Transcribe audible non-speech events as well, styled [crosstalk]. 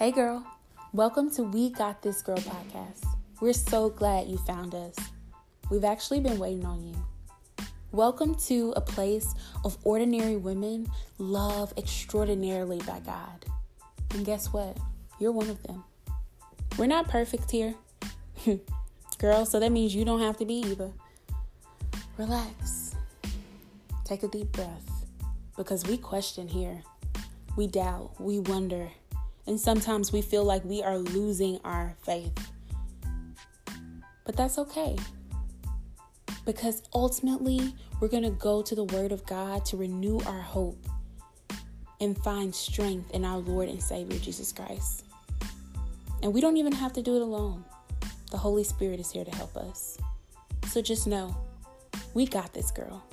Hey, girl. Welcome to We Got This Girl podcast. We're so glad you found us. We've actually been waiting on you. Welcome to a place of ordinary women loved extraordinarily by God. And guess what? You're one of them. We're not perfect here. [laughs] Girl, so that means you don't have to be either. Relax. Take a deep breath because we question here. We doubt, we wonder, and sometimes we feel like we are losing our faith. But that's okay. Because ultimately, we're going to go to the Word of God to renew our hope and find strength in our Lord and Savior Jesus Christ. And we don't even have to do it alone. The Holy Spirit is here to help us. So just know, we got this, girl.